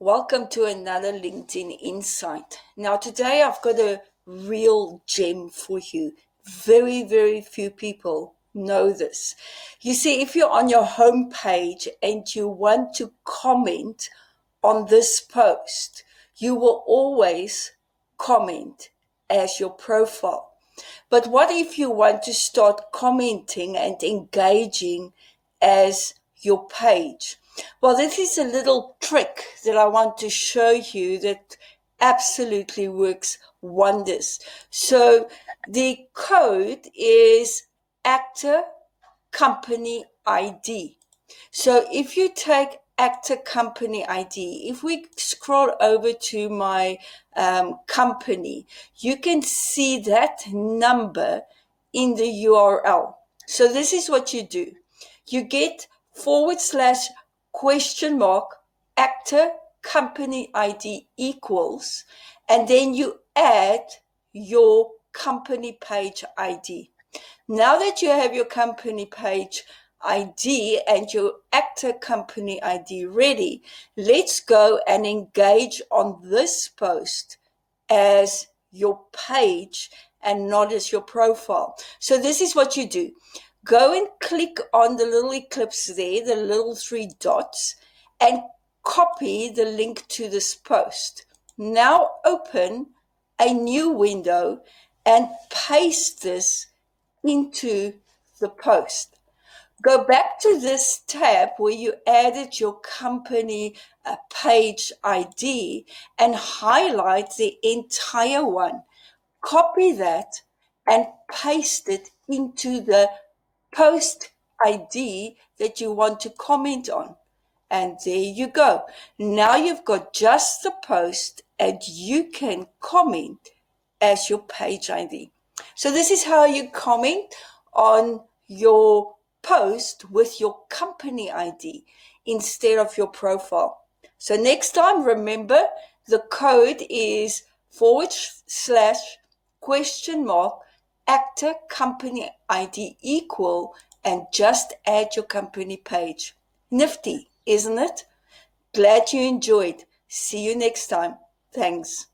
Welcome to another LinkedIn Insight. Now, today I've got a real gem for you. Very, very few people know this. You see, if you're on your home page and you want to comment on this post, you will always comment as your profile. But what if you want to start commenting and engaging as your page? Well, this is a little trick that I want to show you that absolutely works wonders. So the code is actor company ID. So if you take actor company ID, if we scroll over to my um, company, you can see that number in the URL. So this is what you do. You get forward slash question mark actor company ID equals, and then you add your company page ID. Now that you have your company page ID and your actor company ID ready, let's go and engage on this post as your page and not as your profile. So this is what you do. Go and click on the little eclipse there, the little three dots, and copy the link to this post. Now open a new window and paste this into the post go back to this tab where you added your company page ID and highlight the entire one. Copy that and paste it into the post ID that you want to comment on. And there you go. Now you've got just the post and you can comment as your page ID. So this is how you comment on your post with your company ID instead of your profile. So next time, remember the code is forward slash question mark actor company ID equal and just add your company page. Nifty, isn't it? Glad you enjoyed. See you next time. Thanks.